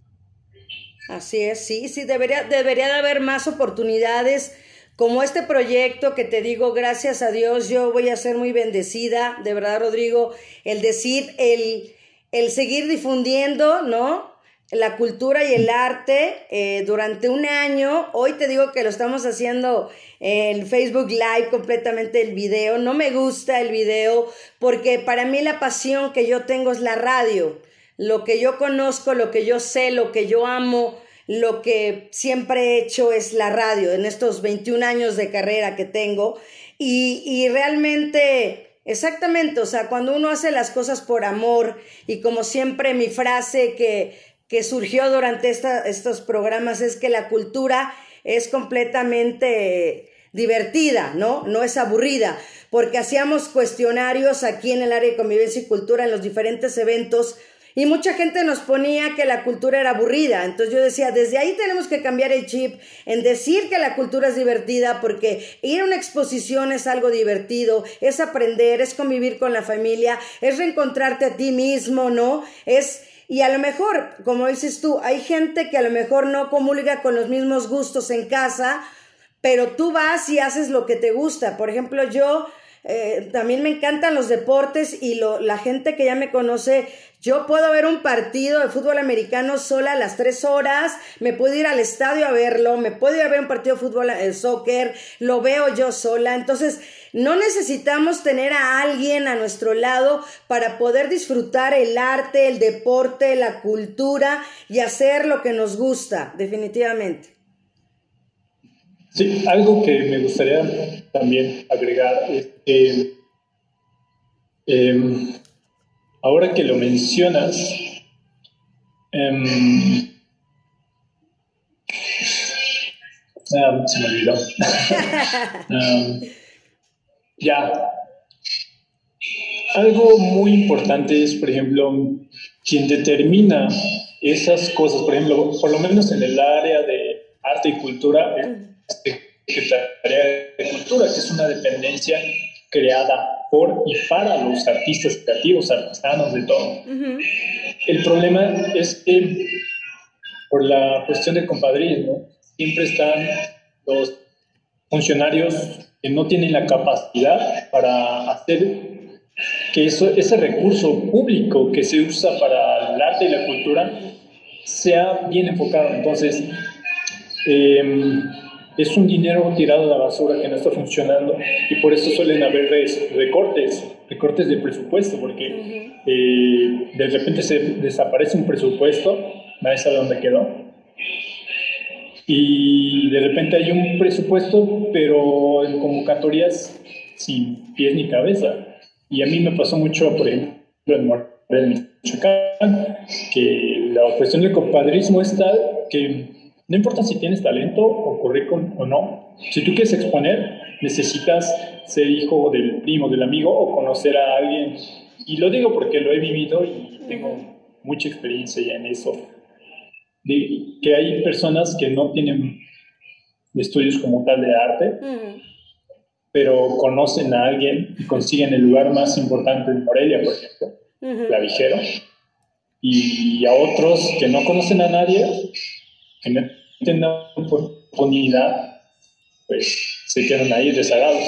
Así es, sí, sí, debería, debería de haber más oportunidades como este proyecto que te digo, gracias a Dios, yo voy a ser muy bendecida, de verdad, Rodrigo, el decir, el el seguir difundiendo, ¿no? La cultura y el arte eh, durante un año. Hoy te digo que lo estamos haciendo en Facebook Live completamente el video. No me gusta el video porque para mí la pasión que yo tengo es la radio. Lo que yo conozco, lo que yo sé, lo que yo amo, lo que siempre he hecho es la radio en estos 21 años de carrera que tengo. Y, y realmente Exactamente, o sea, cuando uno hace las cosas por amor y como siempre mi frase que, que surgió durante estos programas es que la cultura es completamente divertida, ¿no? No es aburrida, porque hacíamos cuestionarios aquí en el área de convivencia y cultura en los diferentes eventos y mucha gente nos ponía que la cultura era aburrida. Entonces yo decía, desde ahí tenemos que cambiar el chip en decir que la cultura es divertida porque ir a una exposición es algo divertido, es aprender, es convivir con la familia, es reencontrarte a ti mismo, ¿no? Es... Y a lo mejor, como dices tú, hay gente que a lo mejor no comulga con los mismos gustos en casa, pero tú vas y haces lo que te gusta. Por ejemplo, yo eh, también me encantan los deportes y lo, la gente que ya me conoce, yo puedo ver un partido de fútbol americano sola a las tres horas, me puedo ir al estadio a verlo, me puedo ir a ver un partido de fútbol, eh, soccer, lo veo yo sola. Entonces, no necesitamos tener a alguien a nuestro lado para poder disfrutar el arte, el deporte, la cultura y hacer lo que nos gusta, definitivamente. Sí, algo que me gustaría también agregar es que em, ahora que lo mencionas, em, ah, se me olvidó. ya. Algo muy importante es, por ejemplo, quien determina esas cosas, por ejemplo, por lo menos en el área de arte y cultura, Secretaría de Cultura, que es una dependencia creada por y para los artistas creativos, artesanos, de todo. El problema es que por la cuestión del compadrismo, siempre están los funcionarios que no tienen la capacidad para hacer que eso, ese recurso público que se usa para el arte y la cultura sea bien enfocado. Entonces, eh, es un dinero tirado a la basura que no está funcionando y por eso suelen haber recortes, recortes de presupuesto, porque eh, de repente se desaparece un presupuesto, nadie sabe dónde quedó. Y de repente hay un presupuesto, pero en convocatorias sin pies ni cabeza. Y a mí me pasó mucho, por ejemplo, en Michoacán, que la cuestión del compadrismo es tal que no importa si tienes talento o currículum o no. Si tú quieres exponer, necesitas ser hijo del primo, del amigo o conocer a alguien. Y lo digo porque lo he vivido y tengo mucha experiencia ya en eso. De que hay personas que no tienen estudios como tal de arte, pero conocen a alguien y consiguen el lugar más importante en Morelia, por ejemplo, la Vigero. Y a otros que no conocen a nadie, que no oportunidad, pues se quedan ahí rezagados.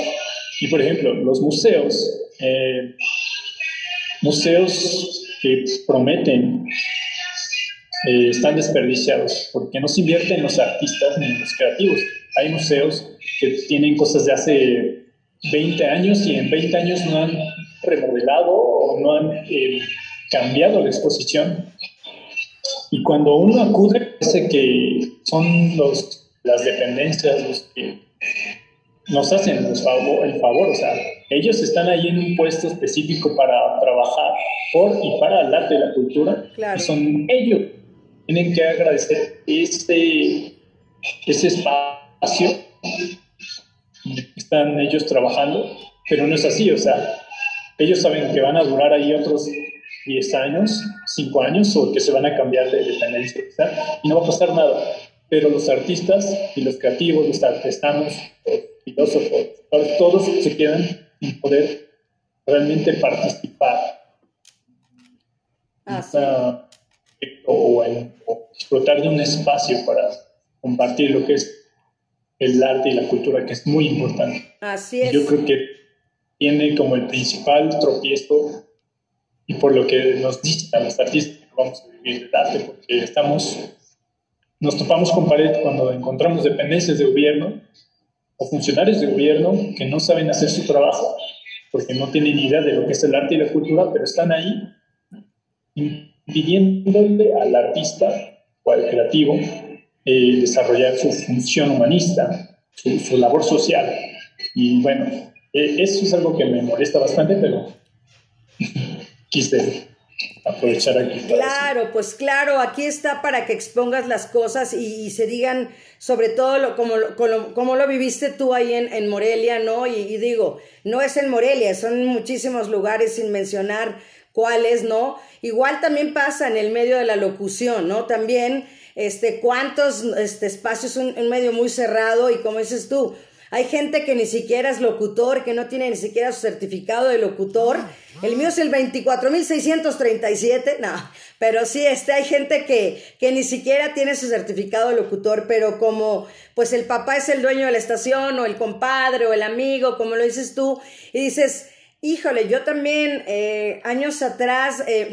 Y por ejemplo, los museos, eh, museos que prometen eh, están desperdiciados porque no se invierte en los artistas ni en los creativos. Hay museos que tienen cosas de hace 20 años y en 20 años no han remodelado o no han eh, cambiado la exposición y cuando uno acude, parece que son los, las dependencias los que nos hacen el favor, o sea, ellos están ahí en un puesto específico para trabajar por y para el arte y la cultura, y son ellos tienen que agradecer este, ese espacio están ellos trabajando, pero no es así, o sea, ellos saben que van a durar ahí otros 10 años, 5 años, o que se van a cambiar de dependencia y no va a pasar nada. Pero los artistas y los creativos, los artesanos, los filósofos, todos se quedan sin poder realmente participar ah, o, explotar de un espacio para compartir lo que es el arte y la cultura, que es muy importante. Así es. Yo creo que tiene como el principal tropiezo y por lo que nos dicen los artistas que vamos a vivir de arte, porque estamos, nos topamos con pared cuando encontramos dependencias de gobierno o funcionarios de gobierno que no saben hacer su trabajo porque no tienen idea de lo que es el arte y la cultura, pero están ahí impidiéndole al artista o al creativo eh, desarrollar su función humanista, su, su labor social. Y bueno, eh, eso es algo que me molesta bastante, pero quise aprovechar aquí. Claro, pues claro, aquí está para que expongas las cosas y, se digan sobre todo lo, como, como, lo viviste tú ahí en, Morelia, ¿no? Y, digo, no es en Morelia, son muchísimos lugares sin mencionar cuáles, ¿no? Igual también pasa en el medio de la locución, ¿no? También, este, cuántos este, espacios, un, un medio muy cerrado y como dices tú, Hay gente que ni siquiera es locutor, que no tiene ni siquiera su certificado de locutor. El mío es el 24.637, no, pero sí, este, hay gente que, que ni siquiera tiene su certificado de locutor, pero como pues el papá es el dueño de la estación o el compadre o el amigo, como lo dices tú, y dices, Híjole, yo también eh, años atrás, eh,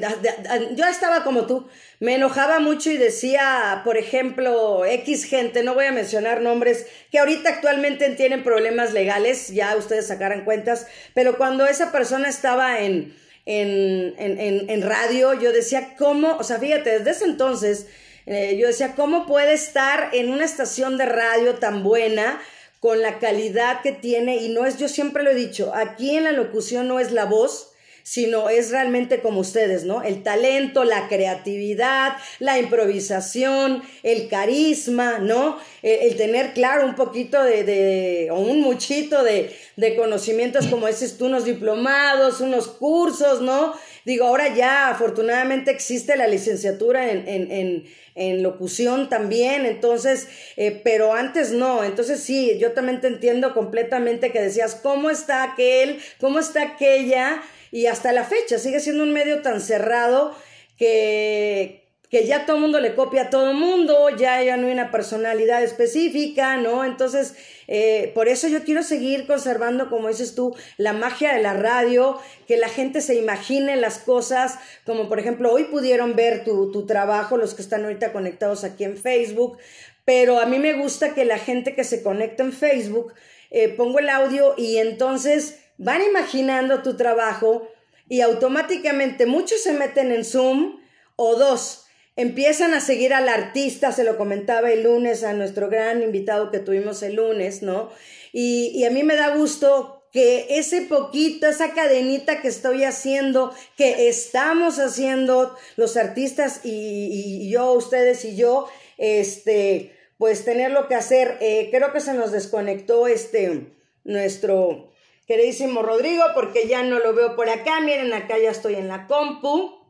yo estaba como tú, me enojaba mucho y decía, por ejemplo, X gente, no voy a mencionar nombres, que ahorita actualmente tienen problemas legales, ya ustedes sacarán cuentas, pero cuando esa persona estaba en, en, en, en radio, yo decía, ¿cómo? O sea, fíjate, desde ese entonces, eh, yo decía, ¿cómo puede estar en una estación de radio tan buena? Con la calidad que tiene y no es, yo siempre lo he dicho, aquí en la locución no es la voz, sino es realmente como ustedes, ¿no? El talento, la creatividad, la improvisación, el carisma, ¿no? El, tener, claro, un poquito de, de o un muchito de, de, conocimientos, como dices tú, unos diplomados, unos cursos, ¿no? Digo, ahora ya afortunadamente existe la licenciatura en, en locución también, entonces, eh, pero antes no, entonces sí, yo también te entiendo completamente que decías, ¿cómo está aquel? ¿Cómo está aquella? Y hasta la fecha sigue siendo un medio tan cerrado que, que ya todo el mundo le copia a todo el mundo, ya, ya no hay una personalidad específica, ¿no? Entonces, eh, por eso yo quiero seguir conservando, como dices tú, la magia de la radio, que la gente se imagine las cosas, como por ejemplo, hoy pudieron ver tu, tu trabajo, los que están ahorita conectados aquí en Facebook, pero a mí me gusta que la gente que se conecta en Facebook, eh, pongo el audio y entonces van imaginando tu trabajo y automáticamente muchos se meten en Zoom o dos, empiezan a seguir al artista, se lo comentaba el lunes a nuestro gran invitado que tuvimos el lunes, ¿no? Y, a mí me da gusto que ese poquito, esa cadenita que estoy haciendo, que estamos haciendo los artistas y, yo, ustedes y yo, este, pues tener lo que hacer. Eh, creo que se nos desconectó este, nuestro queridísimo Rodrigo, porque ya no lo veo por acá. Miren, acá ya estoy en la compu.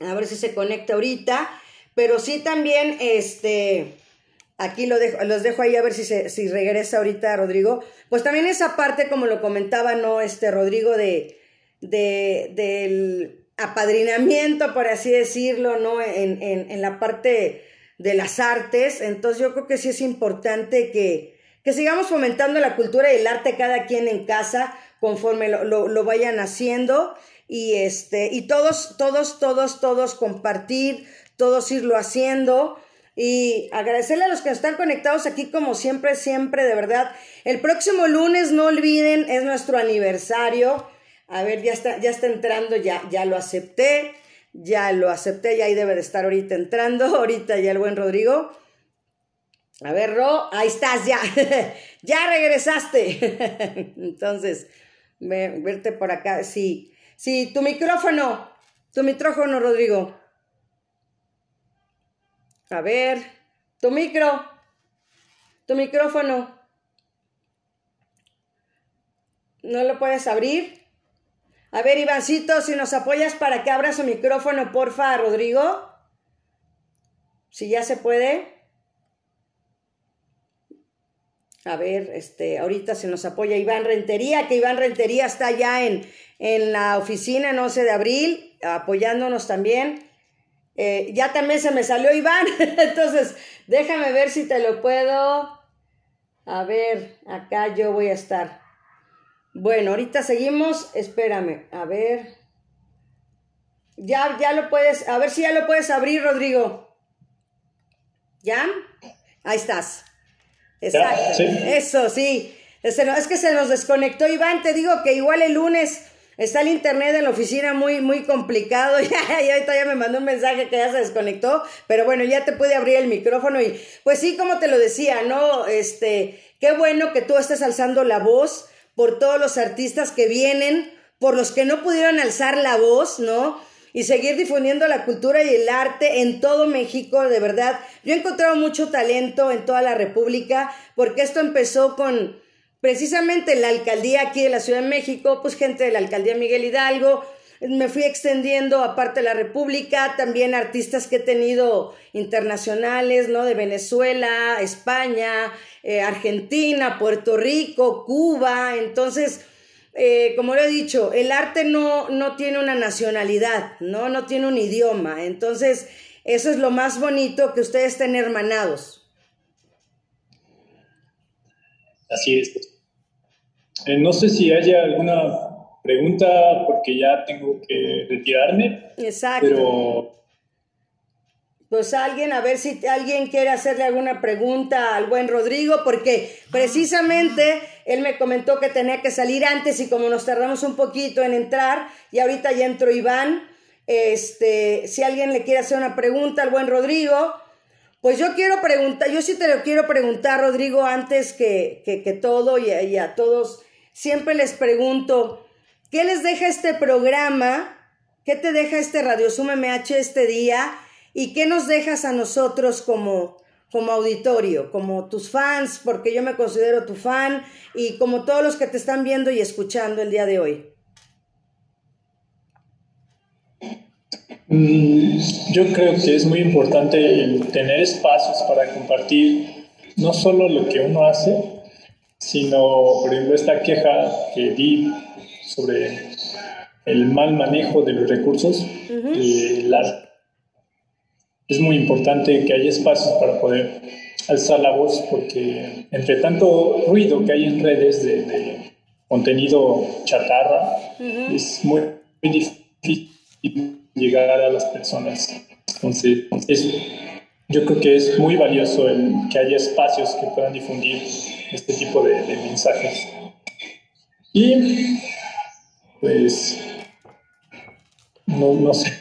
A ver si se conecta ahorita. Pero sí también, este, aquí lo dejo, los dejo ahí a ver si, se, si regresa ahorita Rodrigo. Pues también esa parte, como lo comentaba, ¿no? Este Rodrigo de, de del apadrinamiento, por así decirlo, ¿no? En, en, en, la parte de las artes. Entonces yo creo que sí es importante que, que sigamos fomentando la cultura y el arte cada quien en casa conforme lo, lo, lo vayan haciendo y este y todos todos todos todos compartir todos irlo haciendo. Y agradecerle a los que están conectados aquí como siempre siempre de verdad. El próximo lunes no olviden es nuestro aniversario. A ver ya está ya está entrando ya ya lo acepté ya lo acepté ya ahí debe de estar ahorita entrando ahorita ya el buen Rodrigo. A ver Ro ahí estás ya ya regresaste. Entonces verte por acá sí Sí, tu micrófono. Tu micrófono, Rodrigo. A ver, tu micro. Tu micrófono. ¿No lo puedes abrir? A ver, Ivancito, si nos apoyas para que abra su micrófono, porfa, Rodrigo. Si ya se puede. A ver, este, ahorita se nos apoya Iván Rentería, que Iván Rentería está ya en, en la oficina en 11 de abril, apoyándonos también. Eh, ya también se me salió Iván, entonces déjame ver si te lo puedo. A ver, acá yo voy a estar. Bueno, ahorita seguimos, espérame, a ver. Ya, ya lo puedes, a ver si ya lo puedes abrir, Rodrigo. ¿Ya? Ahí estás. Exacto. Eso, sí. Es que se nos desconectó Iván, te digo que igual el lunes está el internet en la oficina muy, muy complicado. y ahorita ya me mandó un mensaje que ya se desconectó, pero bueno, ya te puede abrir el micrófono y pues sí, como te lo decía, ¿no? Este, qué bueno que tú estés alzando la voz por todos los artistas que vienen, por los que no pudieron alzar la voz, ¿no? y seguir difundiendo la cultura y el arte en todo México, de verdad. Yo he encontrado mucho talento en toda la República, porque esto empezó con precisamente la alcaldía aquí de la Ciudad de México, pues gente de la alcaldía Miguel Hidalgo, me fui extendiendo aparte de la República, también artistas que he tenido internacionales, ¿no? De Venezuela, España, eh, Argentina, Puerto Rico, Cuba. Entonces, eh, como lo he dicho, el arte no, no tiene una nacionalidad, ¿no? No tiene un idioma. Entonces, eso es lo más bonito que ustedes estén hermanados. Así es. Eh, no sé si haya alguna pregunta porque ya tengo que retirarme. Exacto. Pero... Pues alguien, a ver si alguien quiere hacerle alguna pregunta al buen Rodrigo, porque precisamente él me comentó que tenía que salir antes y como nos tardamos un poquito en entrar, y ahorita ya entró Iván, este, si alguien le quiere hacer una pregunta al buen Rodrigo, pues yo quiero preguntar, yo sí te lo quiero preguntar, Rodrigo, antes que, que, todo y, y a todos, siempre les pregunto, ¿Qué les deja este programa? ¿Qué te deja este Radio MH este día? ¿Y qué nos dejas a nosotros como, como auditorio, como tus fans, porque yo me considero tu fan, y como todos los que te están viendo y escuchando el día de hoy? Mm, yo creo que es muy importante tener espacios para compartir no solo lo que uno hace, sino, por ejemplo, esta queja que di sobre el mal manejo de los recursos. Eh, es muy importante que haya espacios para poder alzar la voz porque entre tanto ruido que hay en redes de, contenido chatarra, es muy, difícil llegar a las personas. Entonces, yo creo que es muy valioso el que haya espacios que puedan difundir este tipo de, de mensajes. Y pues no, no sé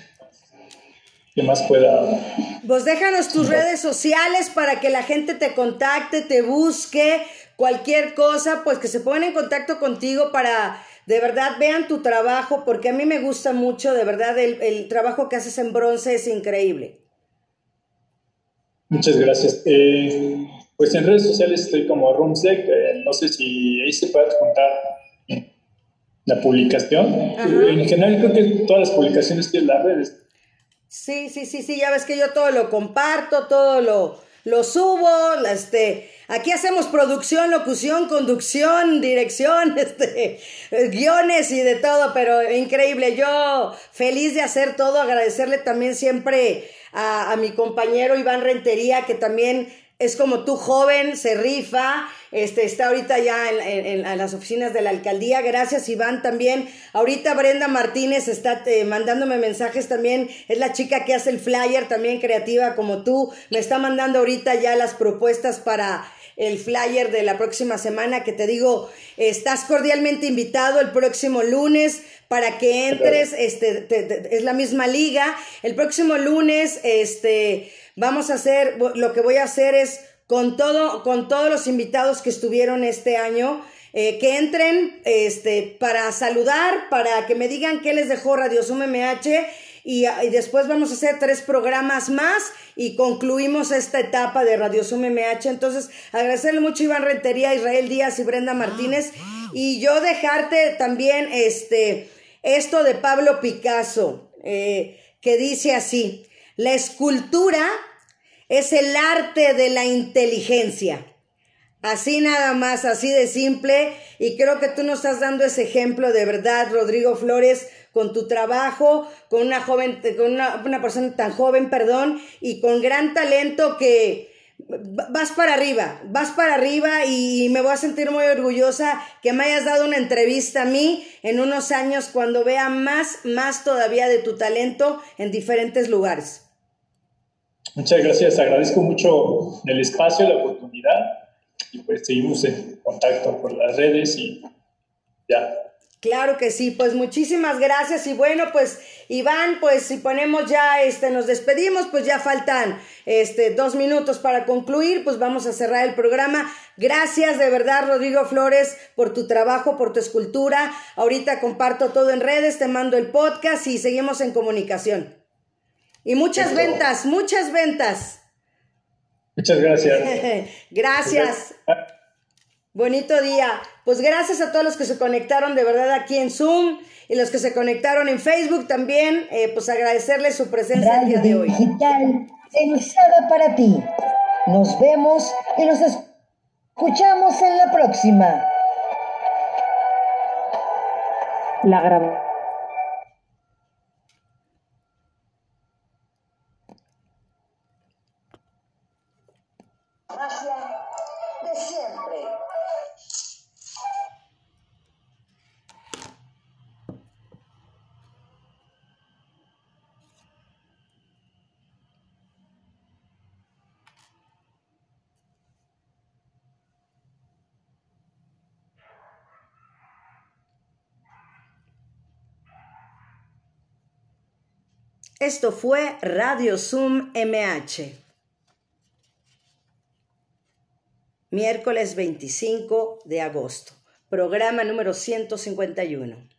qué más pueda. Pues déjanos tus redes sociales para que la gente te contacte, te busque, cualquier cosa, pues que se pongan en contacto contigo para de verdad vean tu trabajo, porque a mí me gusta mucho, de verdad, el, trabajo que haces en bronce es increíble. Muchas gracias. Eh, pues en redes sociales estoy como Rumsec, eh, no sé si ahí se puede contar la publicación. En general creo que todas las publicaciones tienen las redes. Sí, sí, sí, sí, ya ves que yo todo lo comparto, todo lo, lo subo, este, aquí hacemos producción, locución, conducción, dirección, este, guiones y de todo, pero increíble, yo feliz de hacer todo, agradecerle también siempre a, a mi compañero Iván Rentería, que también es como tú joven, se rifa, este, está ahorita ya en, las oficinas de la alcaldía. Gracias, Iván, también. Ahorita Brenda Martínez está eh, mandándome mensajes también. Es la chica que hace el flyer, también creativa como tú. Me está mandando ahorita ya las propuestas para el flyer de la próxima semana que te digo, estás cordialmente invitado el próximo lunes para que entres, este, es la misma liga. El próximo lunes, este, vamos a hacer, lo que voy a hacer es con todo, con todos los invitados que estuvieron este año, eh, que entren este, para saludar, para que me digan qué les dejó Radio Sum MH y, después vamos a hacer tres programas más y concluimos esta etapa de Radio Sum MH. Entonces, agradecerle mucho a Iván Rentería, Israel Díaz y Brenda Martínez y yo dejarte también este, esto de Pablo Picasso, eh, que dice así, la escultura es el arte de la inteligencia. Así nada más, así de simple. Y creo que tú nos estás dando ese ejemplo de verdad, Rodrigo Flores, con tu trabajo, con una joven, con una, persona tan joven, perdón, y con gran talento que vas para arriba, vas para arriba y me voy a sentir muy orgullosa que me hayas dado una entrevista a mí en unos años cuando vea más, más todavía de tu talento en diferentes lugares. Muchas gracias, agradezco mucho el espacio, la oportunidad y pues seguimos en contacto por las redes y ya. Claro que sí, pues muchísimas gracias y bueno, pues Iván, pues si ponemos ya, este, nos despedimos, pues ya faltan, este, dos minutos para concluir, pues vamos a cerrar el programa. Gracias de verdad, Rodrigo Flores, por tu trabajo, por tu escultura. Ahorita comparto todo en redes, te mando el podcast y seguimos en comunicación. Y muchas ventas, muchas ventas. Muchas gracias. gracias. Bonito día. Pues gracias a todos los que se conectaron de verdad aquí en Zoom y los que se conectaron en Facebook también, eh, pues agradecerles su presencia el día de hoy. Digital, pensada para ti. Nos vemos y nos escuchamos en la próxima. La de siempre. Esto fue Radio Zoom MH. Miércoles 25 de agosto, programa número 151.